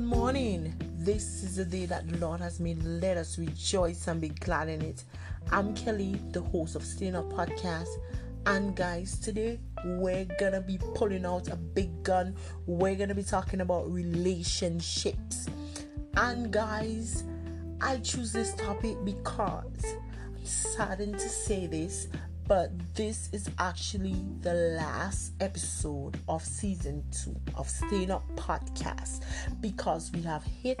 Good morning. This is the day that the Lord has made. Let us rejoice and be glad in it. I'm Kelly, the host of Staying Up Podcast. And guys, today we're gonna be pulling out a big gun. We're gonna be talking about relationships. And guys, I choose this topic because I'm saddened to say this, but this is actually the last episode of season two of Staying Up Podcast because we have hit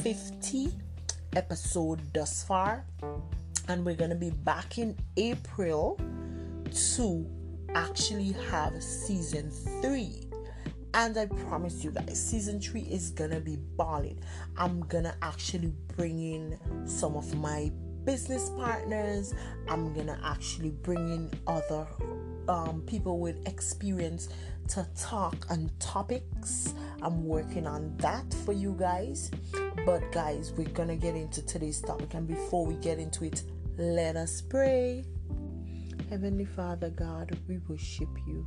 50 episode thus far, and we're gonna be back in April to actually have season three. And I promise you guys, season three is gonna be balling. I'm gonna actually bring in some of my business partners. I'm gonna actually bring in other um, people with experience to talk on topics. I'm working on that for you guys. But guys, we're gonna get into today's topic, and before we get into it, let us pray. Heavenly Father God, we worship you.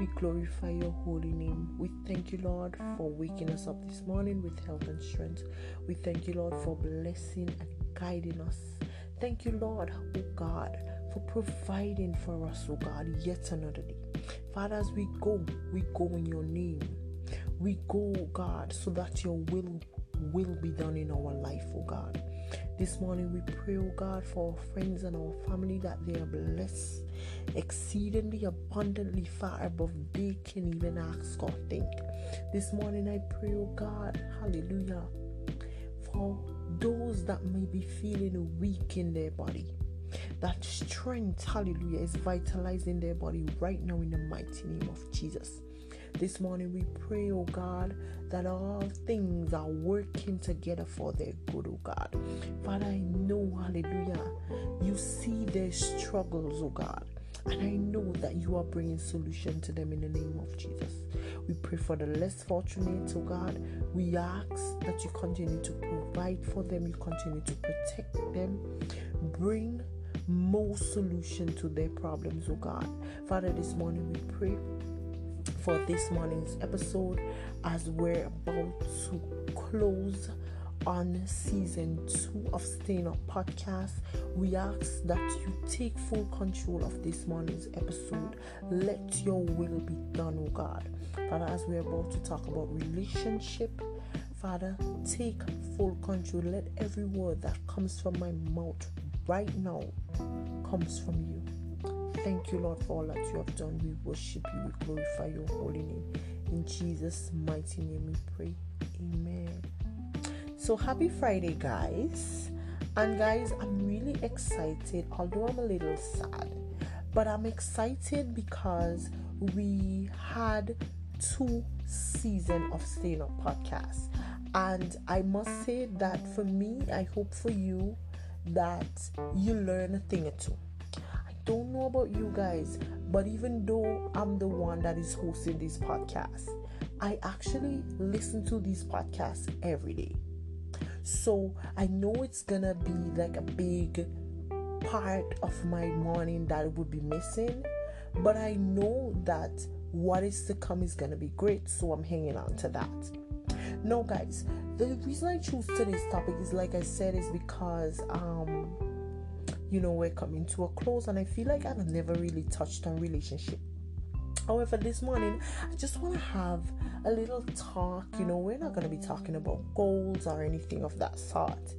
We glorify your holy name. We thank you, Lord, for waking us up this morning with health and strength. We thank you, Lord, for blessing and guiding us. Thank you, Lord, oh God, for providing for us, oh God, yet another day. Father, as we go, we go in your name. We go, oh God, so that your will will be done in our life, oh God. This morning we pray, oh God, for our friends and our family that they are blessed exceedingly abundantly far above they can even ask or think. This morning I pray, oh God, hallelujah, for those that may be feeling weak in their body. That strength, hallelujah, is vitalizing their body right now in the mighty name of Jesus. This morning we pray, oh God, that all things are working together for their good, oh God. Father, I know, hallelujah, you see their struggles, oh God. And I know that you are bringing solution to them in the name of Jesus. We pray for the less fortunate, oh God. We ask that you continue to provide for them, you continue to protect them, bring more solution to their problems, oh God. Father, this morning we pray for this morning's episode as we're about to close on season two of Staying Up Podcast. We ask that you take full control of this morning's episode. Let your will be done, oh God. Father, as we're about to talk about relationship, Father, take full control. Let every word that comes from my mouth right now comes from you. Thank you, Lord, for all that you have done. We worship you, we glorify your holy name. In Jesus' mighty name we pray. Amen. So, happy Friday, guys. And, guys, I'm really excited, although I'm a little sad, but I'm excited because we had two season of Staying Up podcast. And I must say that for me, I hope for you that you learn a thing or two i don't know about you guys, but even though I'm the one that is hosting this podcast, I actually listen to these podcasts every day. So I know it's gonna be like a big part of my morning that would be missing, but I know that what is to come is gonna be great, so I'm hanging on to that. No, guys, the reason I choose today's topic is like I said, is because um you know we're coming to a close and i feel like i've never really touched on relationship however this morning i just want to have a little talk you know we're not going to be talking about goals or anything of that sort.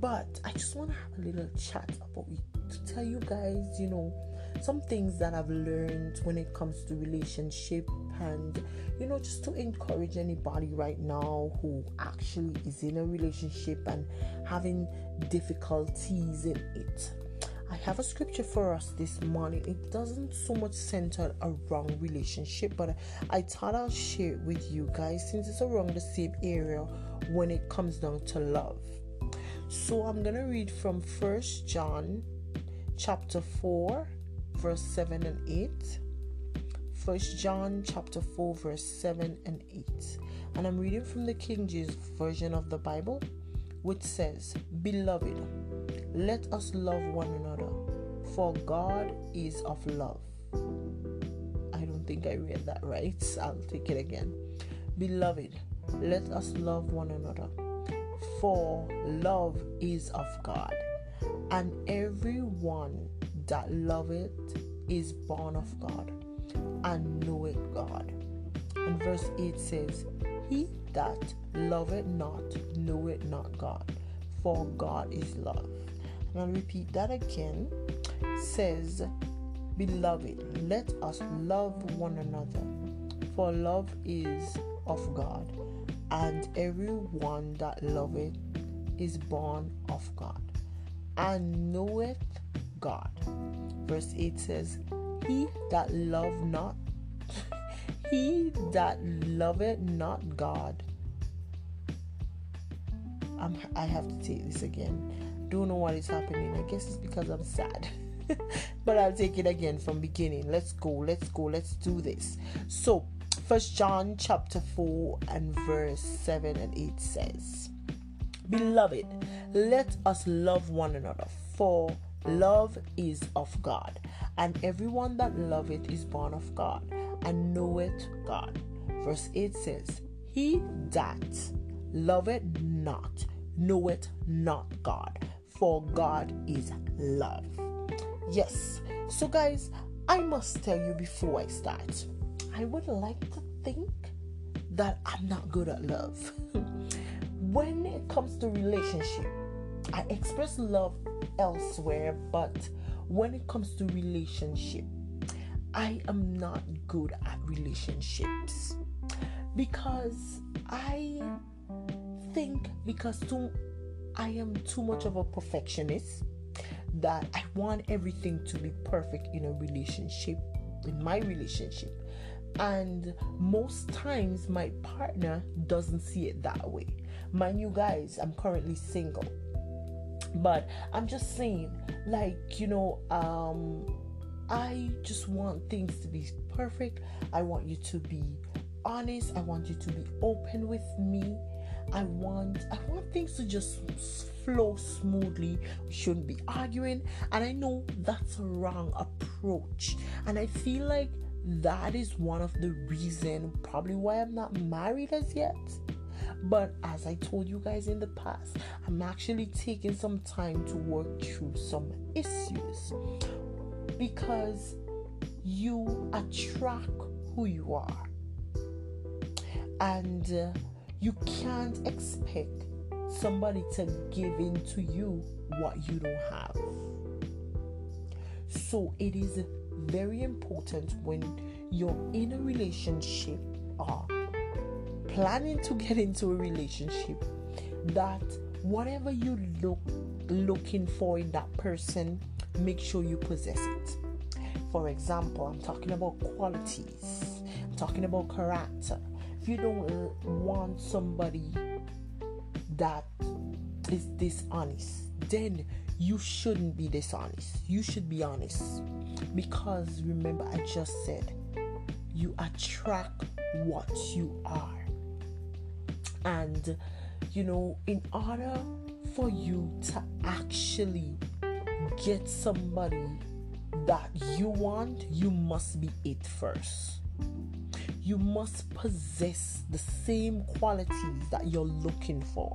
But i just want to have a little chat about to tell you guys you know some things that i've learned when it comes to relationship and you know just to encourage anybody right now who actually is in a relationship and having difficulties in it I have a scripture for us this morning. It doesn't so much center around relationship, but I thought I'll share it with you guys since it's around the same area when it comes down to love. So I'm gonna read from First John chapter 4, verse 7 and 8. First John chapter 4, verse 7 and 8. And I'm reading from the King James Version of the Bible, which says, Beloved, let us love one another, for God is of love. I don't think I read that right. I'll take it again. Beloved, let us love one another. For love is of God, and everyone that loveth is born of God, and knoweth God. And verse 8 says, He that loveth not knoweth not God, for God is love. And I'll repeat that again. Says, Beloved, let us love one another, for love is of God, and everyone that loveth is born of God, and knoweth God. Verse 8 says, He that love not, he that loveth not God. I'm, I have to take this again. Don't know what is happening. I guess it's because I'm sad. but I'll take it again from beginning. Let's go. Let's go. Let's do this. So, First John chapter 4 and verse 7 and 8 says, Beloved, let us love one another, for love is of God, and everyone that loveth is born of God, and knoweth God. Verse 8 says, He that loveth not knoweth not God, for God is love. Yes, so guys, I must tell you before I start I would like to think that I'm not good at love. when it comes to relationship, I express love elsewhere, but when it comes to relationship, I am not good at relationships because I think because too I am too much of a perfectionist that I want everything to be perfect in a relationship in my relationship and most times, my partner doesn't see it that way. Mind you, guys, I'm currently single. But I'm just saying, like, you know, um, I just want things to be perfect. I want you to be honest. I want you to be open with me. I want I want things to just flow smoothly. We shouldn't be arguing. And I know that's a wrong approach. And I feel like that is one of the reason probably why I'm not married as yet. But as I told you guys in the past, I'm actually taking some time to work through some issues because you attract who you are. And uh, you can't expect somebody to give in to you what you don't have. So it is very important when you're in a relationship or planning to get into a relationship that whatever you look looking for in that person make sure you possess it. For example i'm talking about qualities. I'm talking about character you don't want somebody that is dishonest then you shouldn't be dishonest. You should be honest. Because remember, I just said you attract what you are. And, you know, in order for you to actually get somebody that you want, you must be it first. You must possess the same qualities that you're looking for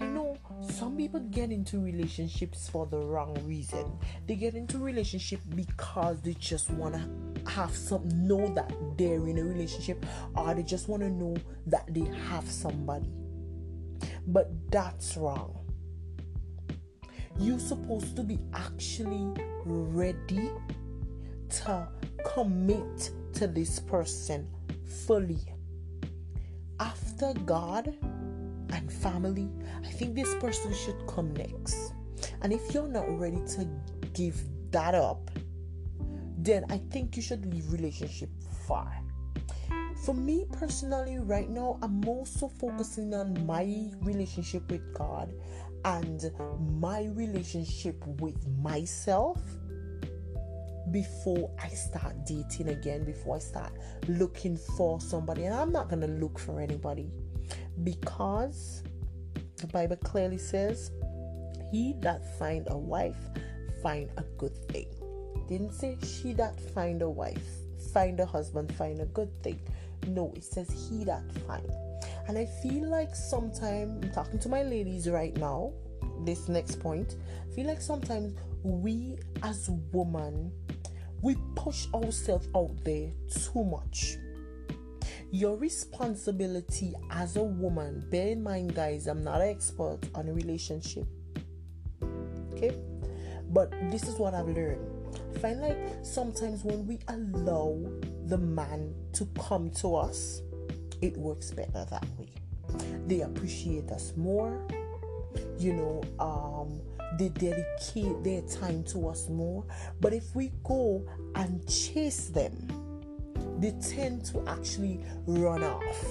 I know some people get into relationships for the wrong reason. They get into relationship because they just want to have some know that they're in a relationship or they just want to know that they have somebody. But that's wrong. You're supposed to be actually ready to commit to this person fully. After God, and family, I think this person should come next. And if you're not ready to give that up, then I think you should leave relationship far. For me personally, right now, I'm also focusing on my relationship with God and my relationship with myself before I start dating again, before I start looking for somebody. And I'm not gonna look for anybody because the Bible clearly says, He that find a wife find a good thing. Didn't say she that find a wife find a husband find a good thing. No, it says he that find. And I feel like sometimes I'm talking to my ladies right now, this next point, I feel like sometimes we as women we push ourselves out there too much. Your responsibility as a woman, bear in mind, guys, I'm not an expert on a relationship. Okay? But this is what I've learned. I find like sometimes when we allow the man to come to us, it works better that way. They appreciate us more. You know, um, they dedicate their time to us more. But if we go and chase them, they tend to actually run off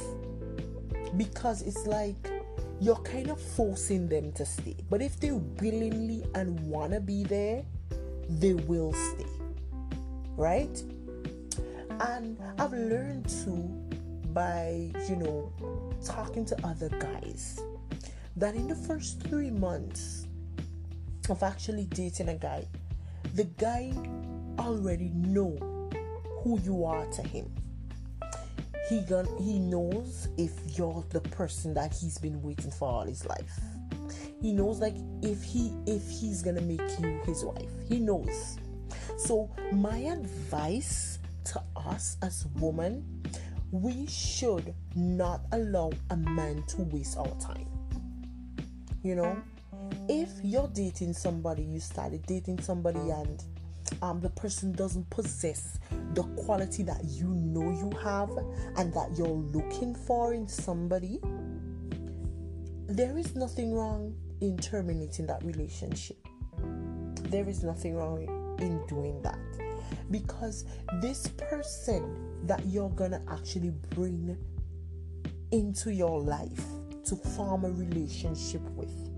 because it's like you're kind of forcing them to stay. But if they willingly and want to be there, they will stay. Right? And I've learned to by, you know, talking to other guys that in the first three months of actually dating a guy, the guy already know who you are to him. He gon he knows if you're the person that he's been waiting for all his life. He knows like if he if he's gonna make you his wife. He knows. So my advice to us as women, we should not allow a man to waste our time. You know, if you're dating somebody, you started dating somebody and um, the person doesn't possess the quality that you know you have and that you're looking for in somebody, there is nothing wrong in terminating that relationship. There is nothing wrong in doing that because this person that you're gonna actually bring into your life to form a relationship with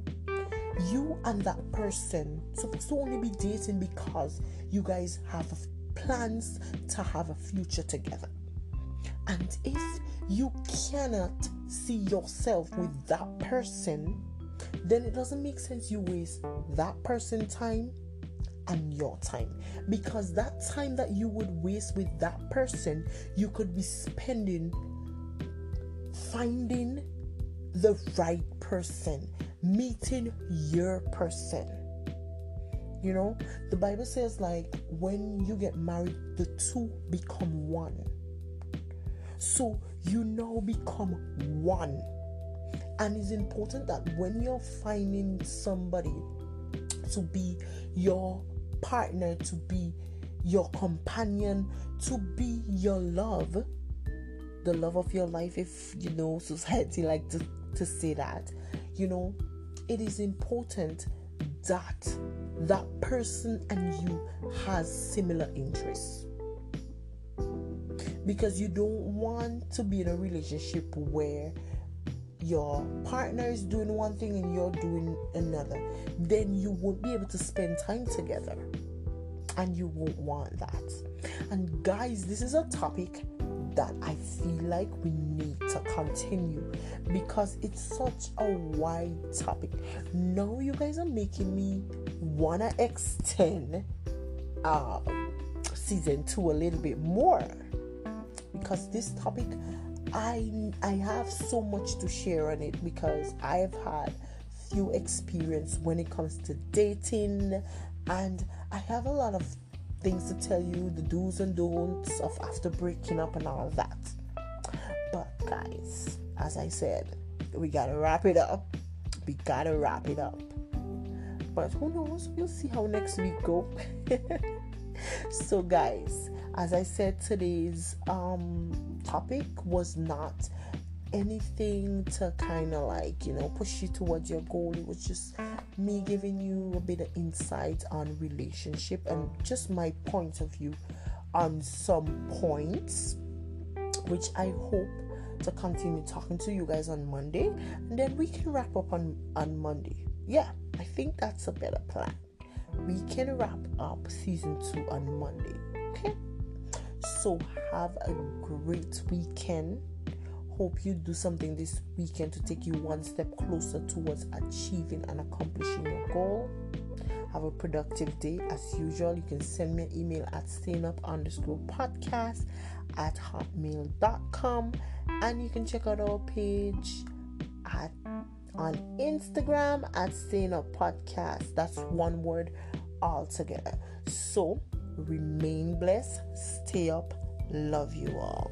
you and that person supposed to only be dating because you guys have plans to have a future together. And if you cannot see yourself with that person, then it doesn't make sense you waste that person time and your time because that time that you would waste with that person you could be spending finding the right person meeting your person. You know, the Bible says, like, when you get married, the two become one. So you now become one. And it's important that when you're finding somebody to be your partner, to be your companion, to be your love, the love of your life, if you know society like to, to say that, you know, it is important that that person and you has similar interests. Because you don't want to be in a relationship where your partner is doing one thing and you're doing another. Then you won't be able to spend time together. And you won't want that. And guys this is a topic that I feel like we need to continue because it's such a wide topic. Now you guys are making me wanna extend uh, season two a little bit more because this topic I I have so much to share on it because I've had few experience when it comes to dating and I have a lot of things to tell you, the do's and don'ts of after breaking up and all that. But guys, as I said, we gotta wrap it up. We gotta wrap it up. But who knows? We'll see how next week go. so guys, as I said, today's um topic was not anything to kind of like you know push you towards your goal. It was just me giving you a bit of insight on relationship and just my point of view on some points which i hope to continue talking to you guys on monday. And then we can wrap up on on monday. Yeah i think that's a better plan. We can wrap up season two on monday okay? So have a great weekend Hope you do something this weekend to take you one step closer towards achieving and accomplishing your goal. Have a productive day. As usual, you can send me an email at staying underscore podcast at hotmail.com and you can check out our page at on Instagram at staying up podcast. That's one word all together. So remain blessed, stay up, love you all.